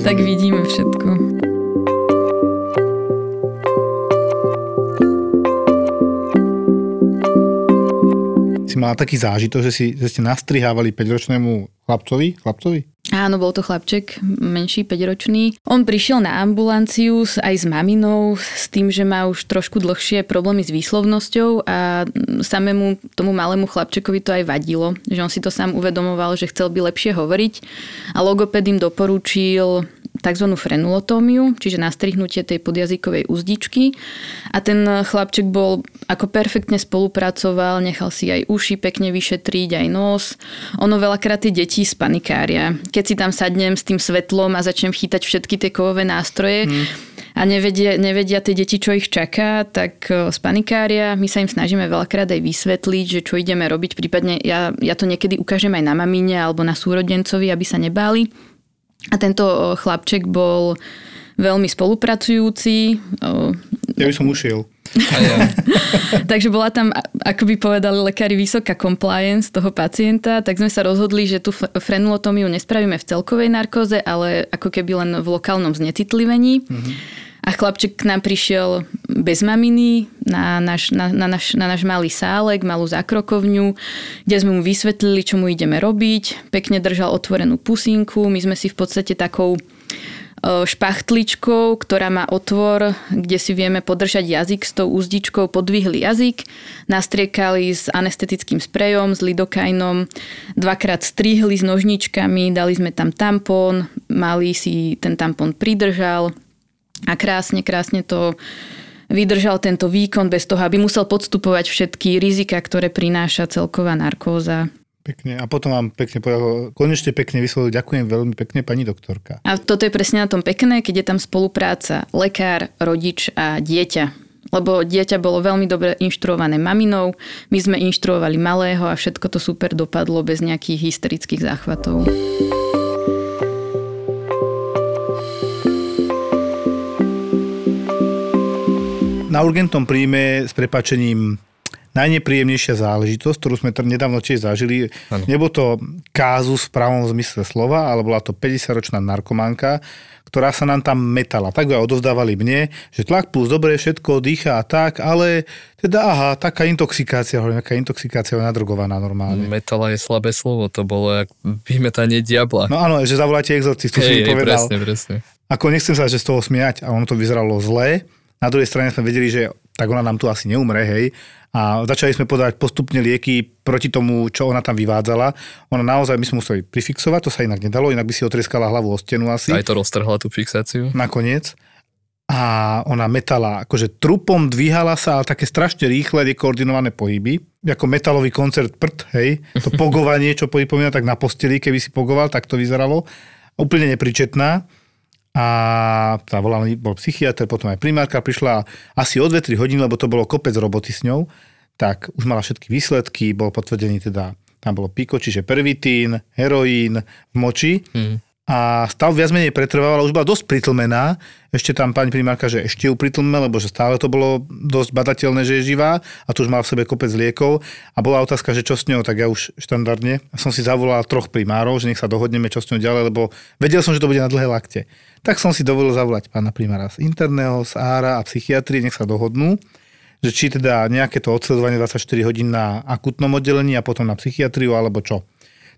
tak vidíme všetko. Si mala taký zážitok, že, si, že ste nastrihávali 5-ročnému chlapcovi, chlapcovi? Áno, bol to chlapček, menší, 5-ročný. On prišiel na ambulanciu aj s maminou s tým, že má už trošku dlhšie problémy s výslovnosťou a mm, samému tomu malému chlapčekovi to aj vadilo, že on si to sám uvedomoval, že chcel by lepšie hovoriť a logoped im doporučil tzv. frenulotómiu, čiže nastrihnutie tej podjazykovej uzdičky. A ten chlapček bol, ako perfektne spolupracoval, nechal si aj uši pekne vyšetriť, aj nos. Ono veľakrát tie deti spanikária. Keď si tam sadnem s tým svetlom a začnem chytať všetky tie kovové nástroje, a nevedia, nevedia tie deti, čo ich čaká, tak e, spanikária. My sa im snažíme veľakrát aj vysvetliť, že čo ideme robiť. Prípadne ja, ja to niekedy ukážem aj na mamine alebo na súrodencovi, aby sa nebáli. A tento chlapček bol veľmi spolupracujúci. Ja by som ušiel. Ja, (laughs) Takže bola tam, ako by povedali lekári, vysoká compliance toho pacienta, tak sme sa rozhodli, že tú frenulotómiu nespravíme v celkovej narkóze, ale ako keby len v lokálnom znecitlivení. A chlapček k nám prišiel bez maminy na náš, na, na, náš, na náš malý sálek, malú zákrokovňu, kde sme mu vysvetlili, čo mu ideme robiť. Pekne držal otvorenú pusinku. My sme si v podstate takou e, špachtličkou, ktorá má otvor, kde si vieme podržať jazyk s tou úzdičkou, podvihli jazyk, nastriekali s anestetickým sprejom, s lidokainom, dvakrát strihli s nožničkami, dali sme tam tampón, malý si ten tampón pridržal a krásne, krásne to vydržal tento výkon bez toho, aby musel podstupovať všetky rizika, ktoré prináša celková narkóza. Pekne. A potom vám pekne povedal, konečne pekne vyslovil, ďakujem veľmi pekne pani doktorka. A toto je presne na tom pekné, keď je tam spolupráca lekár, rodič a dieťa. Lebo dieťa bolo veľmi dobre inštruované maminou, my sme inštruovali malého a všetko to super dopadlo bez nejakých hysterických záchvatov. Na urgentnom príjme s prepačením najnepríjemnejšia záležitosť, ktorú sme t- nedávno tiež zažili. Nebol to kázus v pravom zmysle slova, ale bola to 50-ročná narkomanka, ktorá sa nám tam metala. Tak ju odovzdávali mne, že tlak plus dobre, všetko dýcha a tak, ale teda aha, taká intoxikácia, hovorím, taká intoxikácia je nadrogovaná normálne. metala je slabé slovo, to bolo jak vymetanie diabla. No áno, že zavoláte exorcistu, hej, hej, povedal. presne, presne. Ako nechcem sa, že z toho smiať a ono to vyzeralo zle. Na druhej strane sme vedeli, že tak ona nám tu asi neumre, hej. A začali sme podávať postupne lieky proti tomu, čo ona tam vyvádzala. Ona naozaj, my sme museli prifixovať, to sa inak nedalo, inak by si otrieskala hlavu o stenu asi. Aj to roztrhla tú fixáciu. Nakoniec. A ona metala, akože trupom dvíhala sa, ale také strašne rýchle, koordinované pohyby. Ako metalový koncert prd, hej. To (laughs) pogovanie, čo pripomína, tak na posteli, keby si pogoval, tak to vyzeralo. Úplne nepričetná a tá volala, bol psychiatr, potom aj primárka prišla asi o 2-3 hodiny, lebo to bolo kopec roboty s ňou, tak už mala všetky výsledky, bol potvrdený teda, tam bolo piko, čiže pervitín, heroín v moči. Hmm a stav viac menej pretrvávala, už bola dosť pritlmená. Ešte tam pani primárka, že ešte ju pritlme, lebo že stále to bolo dosť badateľné, že je živá a tu už mala v sebe kopec liekov. A bola otázka, že čo s ňou, tak ja už štandardne som si zavolal troch primárov, že nech sa dohodneme, čo s ňou ďalej, lebo vedel som, že to bude na dlhé lakte. Tak som si dovolil zavolať pána primára z interného, z ára a psychiatrie, nech sa dohodnú že či teda nejaké to odsledovanie 24 hodín na akutnom oddelení a potom na psychiatriu, alebo čo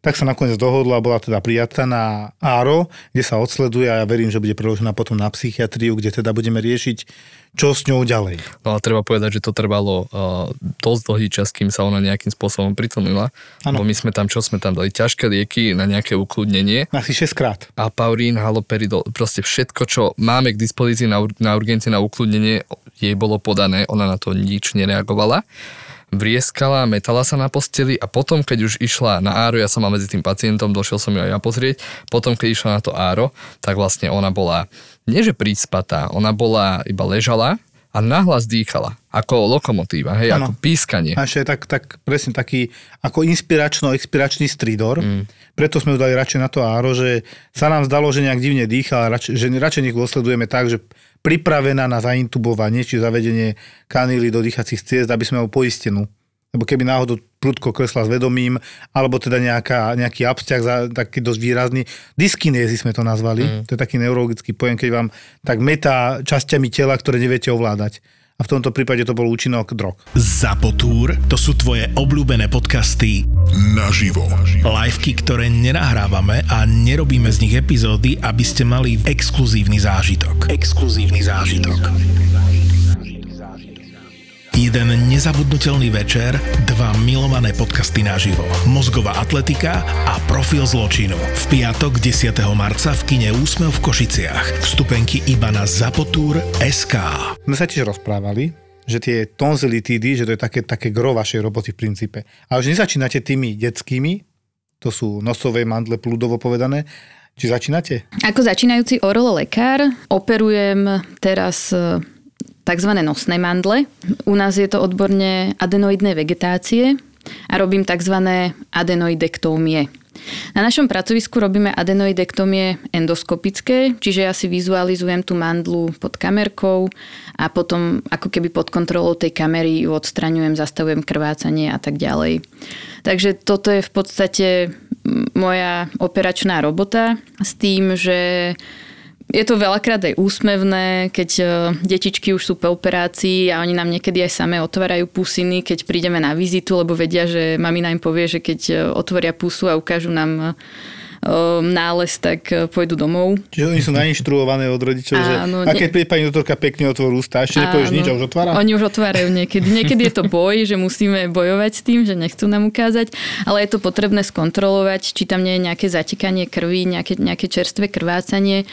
tak sa nakoniec dohodla, bola teda prijatá na ARO, kde sa odsleduje a ja verím, že bude preložená potom na psychiatriu, kde teda budeme riešiť, čo s ňou ďalej. No a treba povedať, že to trvalo uh, dosť dlhý čas, kým sa ona nejakým spôsobom pritlmila. Lebo my sme tam, čo sme tam dali, ťažké lieky na nejaké ukludnenie. Asi 6 krát. A paurín, haloperidol, proste všetko, čo máme k dispozícii na, na urgencie na ukludnenie, jej bolo podané, ona na to nič nereagovala vrieskala, metala sa na posteli a potom, keď už išla na áro, ja som mal medzi tým pacientom, došiel som ju aj ja pozrieť, potom, keď išla na to áro, tak vlastne ona bola, nie že prispatá, ona bola, iba ležala a nahlas dýchala, ako lokomotíva, hej, ano. ako pískanie. Ešte tak, tak presne taký, ako inspiračno-expiračný stridor, mm. preto sme ju dali radšej na to áro, že sa nám zdalo, že nejak divne dýcha, radšej, že radšej nech dosledujeme tak, že pripravená na zaintubovanie, či zavedenie kanily do dýchacích ciest, aby sme ho poistenú. Lebo keby náhodou prudko kresla s vedomím, alebo teda nejaká, nejaký za, taký dosť výrazný. Dyskinézy sme to nazvali. Mm. To je taký neurologický pojem, keď vám tak metá časťami tela, ktoré neviete ovládať a v tomto prípade to bol účinok drog. Zapotúr, to sú tvoje obľúbené podcasty naživo. Liveky, ktoré nenahrávame a nerobíme z nich epizódy, aby ste mali exkluzívny zážitok. Exkluzívny zážitok. Jeden nezabudnutelný večer, dva milované podcasty naživo. Mozgová atletika a profil zločinu. V piatok 10. marca v kine Úsmev v Košiciach. Vstupenky iba na Zapotúr SK. My sa tiež rozprávali, že tie tonzilitídy, že to je také, také gro vašej roboty v princípe. Ale že nezačínate tými detskými, to sú nosové mandle plúdovo povedané, či začínate? Ako začínajúci orololekár operujem teraz tzv. nosné mandle. U nás je to odborne adenoidné vegetácie a robím tzv. adenoidektómie. Na našom pracovisku robíme adenoidektomie endoskopické, čiže ja si vizualizujem tú mandlu pod kamerkou a potom ako keby pod kontrolou tej kamery ju odstraňujem, zastavujem krvácanie a tak ďalej. Takže toto je v podstate moja operačná robota s tým, že je to veľakrát aj úsmevné, keď e, detičky už sú po operácii a oni nám niekedy aj samé otvárajú pusiny, keď prídeme na vizitu, lebo vedia, že mamina im povie, že keď e, otvoria pusu a ukážu nám Ehm, nález, tak e, pôjdu domov. Čiže oni sú nainštruované od rodičov, Áno, že a keď príde pani doktorka pekne otvorí ústa, ešte nepovieš nič a už otvára? Oni už otvárajú niekedy. Niekedy je to boj, že musíme bojovať s tým, že nechcú nám ukázať, ale je to potrebné skontrolovať, či tam nie je nejaké zatekanie krvi, nejaké, nejaké čerstvé krvácanie.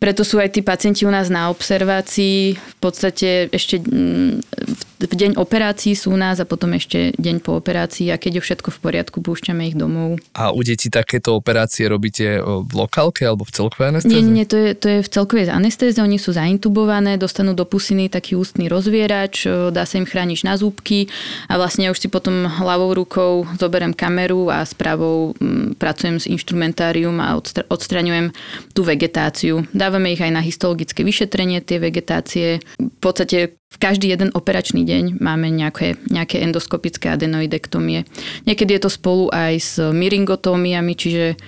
Preto sú aj tí pacienti u nás na observácii. V podstate ešte mm, v deň operácií sú u nás a potom ešte deň po operácii a keď je všetko v poriadku, púšťame ich domov. A u detí takéto operácie robíte v lokálke alebo v celkovej anestéze? Nie, nie, to je, to je v celkovej anestéze. Oni sú zaintubované, dostanú do pusiny taký ústny rozvierač, dá sa im chrániť na zúbky a vlastne už si potom hlavou rukou zoberiem kameru a s pravou m, pracujem s inštrumentárium a odstra- odstraňujem tú vegetáciu. Dávame ich aj na histologické vyšetrenie, tie vegetácie. V podstate v každý jeden operačný deň máme nejaké, nejaké endoskopické adenoidektomie. Niekedy je to spolu aj s myringotómiami, čiže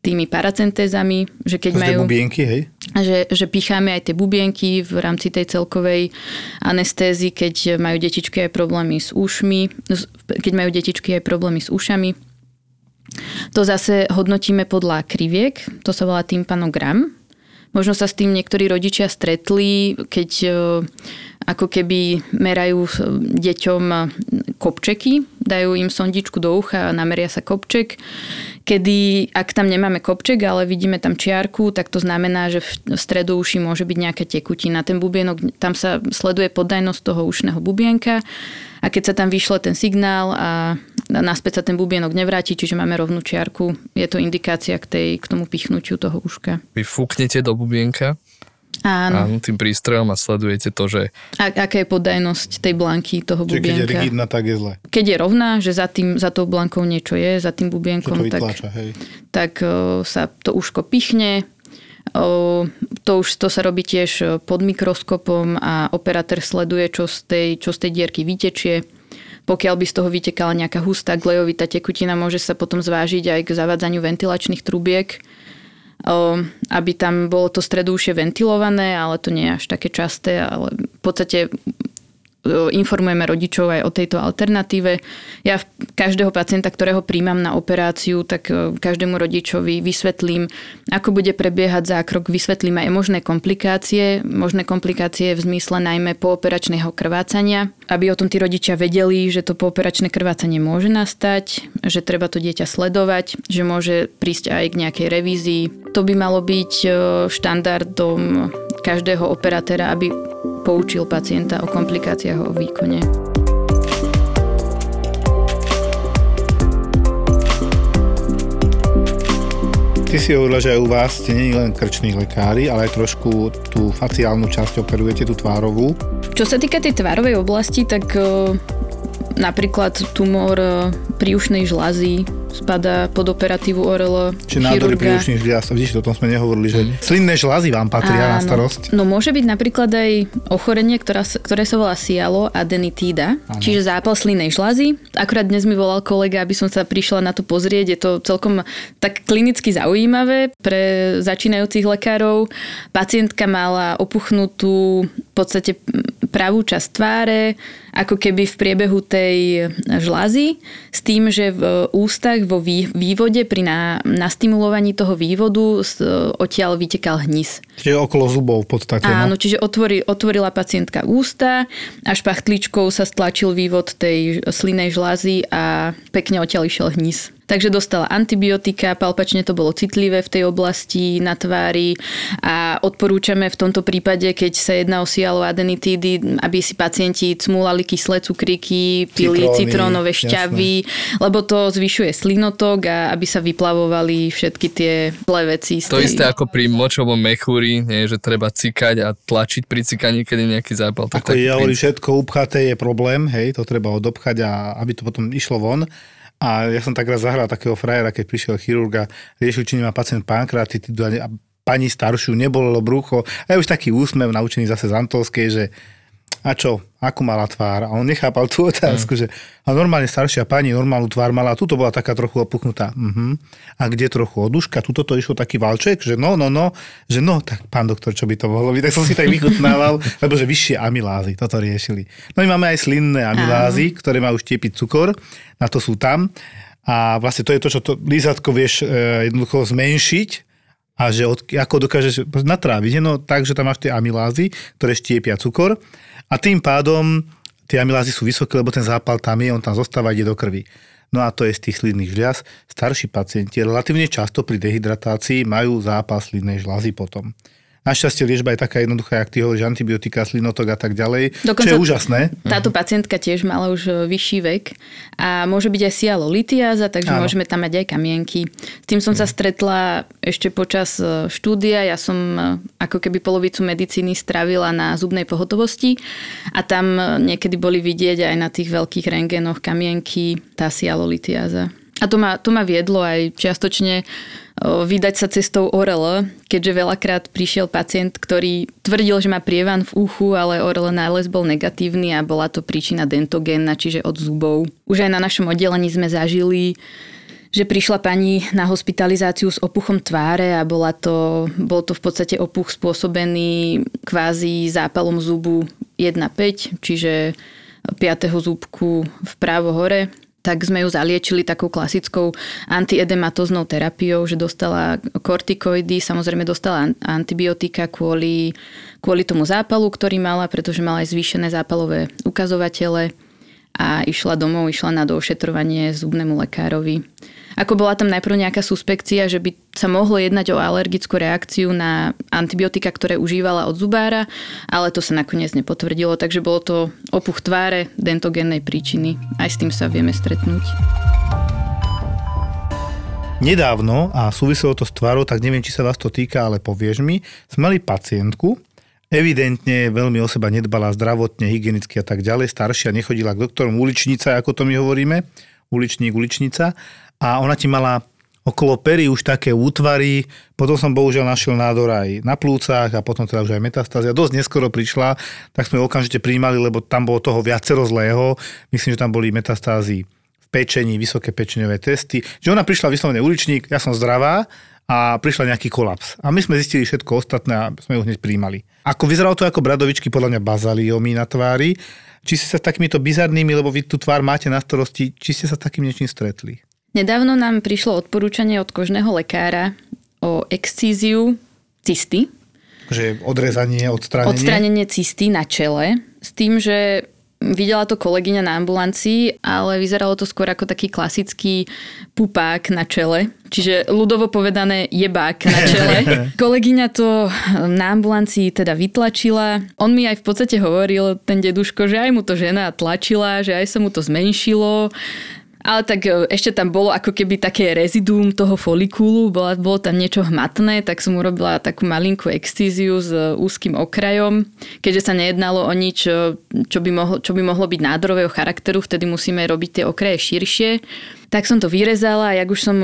tými paracentézami, že keď majú... bubienky, hej? Že, že picháme aj tie bubienky v rámci tej celkovej anestézy, keď majú detičky aj problémy s ušmi, keď majú detičky aj problémy s ušami. To zase hodnotíme podľa kriviek, to sa volá tympanogram. Možno sa s tým niektorí rodičia stretli, keď ako keby merajú deťom kopčeky, dajú im sondičku do ucha a nameria sa kopček, kedy ak tam nemáme kopček, ale vidíme tam čiarku, tak to znamená, že v stredu uši môže byť nejaká tekutina. Ten bubienok, tam sa sleduje poddajnosť toho ušného bubienka a keď sa tam vyšle ten signál a naspäť sa ten bubienok nevráti, čiže máme rovnú čiarku, je to indikácia k, tej, k tomu pichnutiu toho uška. Vy fúknete do bubienka Áno. Áno, tým prístrojom a sledujete to, že... A, aká je poddajnosť tej blanky toho Čiže keď je rigidná, tak je zle. Keď je rovná, že za, tým, za tou blankou niečo je, za tým Čo to bubienkom, tak, vytláča, hej. tak o, sa to uško pichne. O, to už to sa robí tiež pod mikroskopom a operátor sleduje, čo z tej, čo z tej dierky vytečie. Pokiaľ by z toho vytekala nejaká hustá glejovitá tekutina, môže sa potom zvážiť aj k zavádzaniu ventilačných trubiek, aby tam bolo to stredúšie ventilované, ale to nie je až také časté, ale v podstate informujeme rodičov aj o tejto alternatíve. Ja každého pacienta, ktorého príjmam na operáciu, tak o, každému rodičovi vysvetlím, ako bude prebiehať zákrok, vysvetlím aj možné komplikácie, možné komplikácie v zmysle najmä pooperačného krvácania, aby o tom tí rodičia vedeli, že to pooperačné krvácanie môže nastať, že treba to dieťa sledovať, že môže prísť aj k nejakej revízii. To by malo byť o, štandardom každého operatéra, aby poučil pacienta o komplikáciách o výkone. Ty si hovorila, že aj u vás ste nie len krční lekári, ale aj trošku tú faciálnu časť operujete, tú tvárovú. Čo sa týka tej tvárovej oblasti, tak e, napríklad tumor e, príušnej žlazy spadá pod operatívu ORL Čiže nádory príušných žliaz. Vidíš, o tom sme nehovorili, že slinné žlazy vám patria na Áno. starosť. No môže byť napríklad aj ochorenie, ktorá, ktoré sa volá sialo adenitída, čiže zápal slinnej žlazy. Akurát dnes mi volal kolega, aby som sa prišla na to pozrieť. Je to celkom tak klinicky zaujímavé pre začínajúcich lekárov. Pacientka mala opuchnutú v podstate pravú časť tváre, ako keby v priebehu tej žlazy, s tým, že v ústach vo vý- vývode pri na, nastimulovaní toho vývodu s- odtiaľ vytekal hnis. Čiže okolo zubov v podstate. Áno, no. čiže otvorí, otvorila pacientka ústa a špachtličkou sa stlačil vývod tej slinej žlázy a pekne odtiaľ išiel hnis. Takže dostala antibiotika, palpačne to bolo citlivé v tej oblasti na tvári a odporúčame v tomto prípade, keď sa jedná o sialoadenitídy, aby si pacienti cmúlali kyslé cukríky, pili Citróny, citrónové jasné. šťavy, lebo to zvyšuje slinotok a aby sa vyplavovali všetky tie zlé veci. z To isté ako pri močovom mechúri, nie, že treba cikať a tlačiť pri cikaní, keď je nejaký zápal. Tak Ako taký ja hovorím, všetko upchaté je problém, hej, to treba odobchať a aby to potom išlo von. A ja som tak raz zahral takého frajera, keď prišiel chirurg a riešil, či nemá pacient pankreatitidu a, pani staršiu nebolelo brucho. A je už taký úsmev naučený zase z Antolskej, že a čo, akú mala tvár? A on nechápal tú otázku, že a normálne staršia pani normálnu tvár mala, a tuto bola taká trochu opuchnutá. Uh-huh. A kde trochu oduška? Tuto to išlo taký valček, že no, no, no, že no, tak pán doktor, čo by to mohlo byť? Tak som si tak vychutnával, (laughs) lebo že vyššie amylázy, toto riešili. No my máme aj slinné amylázy, ktoré majú štiepiť cukor, na to sú tam. A vlastne to je to, čo to lízatko vieš e, jednoducho zmenšiť, a že od, ako dokážeš natráviť, no tak, že tam máš tie amylázy, ktoré štiepia cukor a tým pádom tie amylázy sú vysoké, lebo ten zápal tam je, on tam zostáva, ide do krvi. No a to je z tých slínnych žľaz. Starší pacienti relatívne často pri dehydratácii majú zápal slínnej žľazy potom. Našťastie liečba je taká jednoduchá, jak ty hovoríš, antibiotika, slinotok a tak ďalej, Dokonca- čo je úžasné. Táto pacientka tiež mala už e, vyšší vek a môže byť aj sialolitiáza, takže Áno. Môžeme tam mať aj kamienky. S tým som sa stretla ešte počas e, štúdia. Ja som e, ako keby polovicu medicíny stravila na zubnej pohotovosti a tam niekedy boli vidieť aj na tých veľkých rengénoch kamienky tá sialolitiáza. A to ma, to ma viedlo aj čiastočne vydať sa cestou ORL, keďže veľakrát prišiel pacient, ktorý tvrdil, že má prievan v uchu, ale ORL nález bol negatívny a bola to príčina dentogénna, čiže od zubov. Už aj na našom oddelení sme zažili že prišla pani na hospitalizáciu s opuchom tváre a bola to, bol to v podstate opuch spôsobený kvázi zápalom zubu 1,5, čiže 5. zúbku vpravo hore. Tak sme ju zaliečili takou klasickou antiedematoznou terapiou, že dostala kortikoidy, samozrejme dostala antibiotika kvôli, kvôli tomu zápalu, ktorý mala, pretože mala aj zvýšené zápalové ukazovatele a išla domov, išla na došetrovanie zubnému lekárovi. Ako bola tam najprv nejaká suspekcia, že by sa mohlo jednať o alergickú reakciu na antibiotika, ktoré užívala od zubára, ale to sa nakoniec nepotvrdilo, takže bolo to opuch tváre dentogénnej príčiny. Aj s tým sa vieme stretnúť. Nedávno, a súviselo to s tvárou, tak neviem, či sa vás to týka, ale povieš mi, sme mali pacientku, evidentne veľmi o seba nedbala zdravotne, hygienicky a tak ďalej, staršia, nechodila k doktorom, uličnica, ako to my hovoríme, uličník, uličnica a ona ti mala okolo pery už také útvary, potom som bohužiaľ našiel nádor aj na plúcach a potom teda už aj metastázia. Dosť neskoro prišla, tak sme okamžite príjmali, lebo tam bolo toho viacero zlého. Myslím, že tam boli metastázy v pečení, vysoké pečeňové testy. Že ona prišla vyslovene uličník, ja som zdravá a prišla nejaký kolaps. A my sme zistili všetko ostatné a sme ju hneď príjmali. Ako vyzeralo to ako bradovičky, podľa mňa bazaliomy na tvári. Či ste sa s takýmito bizarnými, lebo vy tú tvár máte na starosti, či ste sa s takým niečím stretli? Nedávno nám prišlo odporúčanie od kožného lekára o excíziu cysty. Že odrezanie, odstránenie? Odstránenie cysty na čele. S tým, že Videla to kolegyňa na ambulancii, ale vyzeralo to skôr ako taký klasický pupák na čele. Čiže ľudovo povedané jebák na čele. (laughs) Kolegyňa to na ambulancii teda vytlačila. On mi aj v podstate hovoril, ten deduško, že aj mu to žena tlačila, že aj sa mu to zmenšilo ale tak e, ešte tam bolo ako keby také rezidum toho folikulu, bolo, bolo tam niečo hmatné, tak som urobila takú malinkú extíziu s úzkým okrajom. Keďže sa nejednalo o nič, e, čo by mohlo, čo by mohlo byť nádorového charakteru, vtedy musíme robiť tie okraje širšie. Tak som to vyrezala a jak už som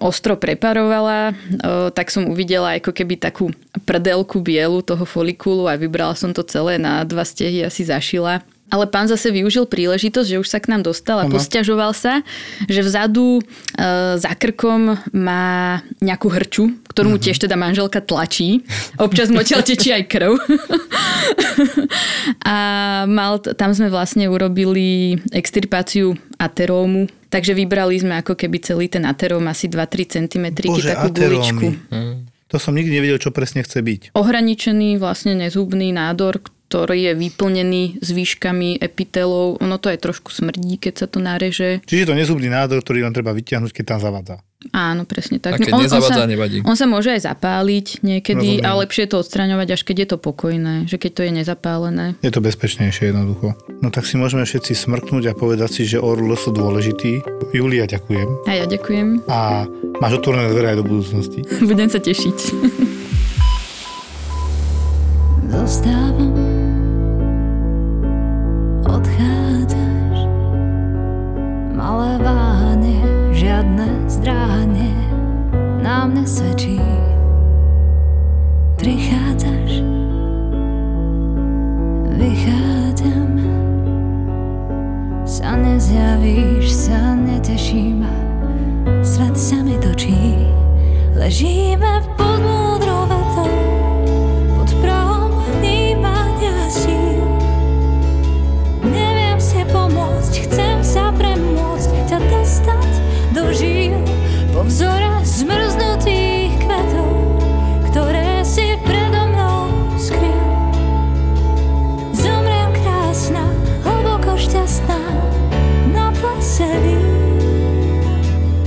ostro preparovala, e, tak som uvidela ako keby takú prdelku bielu toho folikulu a vybrala som to celé na dva stehy asi zašila ale pán zase využil príležitosť, že už sa k nám dostal a posťažoval sa, že vzadu e, za krkom má nejakú hrču, ktorú mu mhm. tiež teda manželka tlačí. Občas mu odtiaľ tečí aj krv. (laughs) a mal, tam sme vlastne urobili extirpáciu aterómu, takže vybrali sme ako keby celý ten ateróm asi 2-3 cm, takú guličku. Hmm. To som nikdy nevedel, čo presne chce byť. Ohraničený vlastne nezubný nádor, ktorý je vyplnený zvýškami epitelov. Ono to aj trošku smrdí, keď sa to nareže. Čiže to nezubný nádor, ktorý len treba vyťahnuť, keď tam zavadza. Áno, presne tak. A keď on, nezavadza, on sa, nevadí. On sa môže aj zapáliť niekedy, Rozumiem. ale lepšie je to odstraňovať, až keď je to pokojné, že keď to je nezapálené. Je to bezpečnejšie jednoducho. No tak si môžeme všetci smrknúť a povedať si, že orlo sú dôležitý. Julia, ďakujem. A ja ďakujem. A máš otvorené dvere aj do budúcnosti. (laughs) Budem sa tešiť. Zostávam Malé váhanie, žiadne zdráhanie nám nesvedčí. Prichádzaš, vychádzam, sa nezjavíš, sa neteším, svet sa mi točí, ležíme v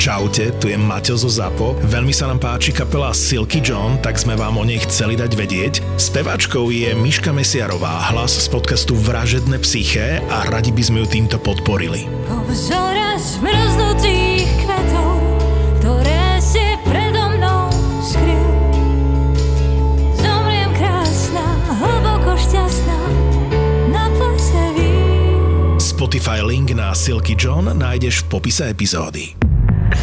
Čaute, tu je Maťo zo ZAPO. Veľmi sa nám páči kapela Silky John, tak sme vám o nej chceli dať vedieť. Speváčkou je Miška Mesiarová, hlas z podcastu Vražedné psyché a radi by sme ju týmto podporili. Po vzore zmrznutých kvetov, ktoré si predo mnou skryl. Zomriem krásna, hlboko šťastná, na plese Spotify link na Silky John nájdeš v popise epizódy.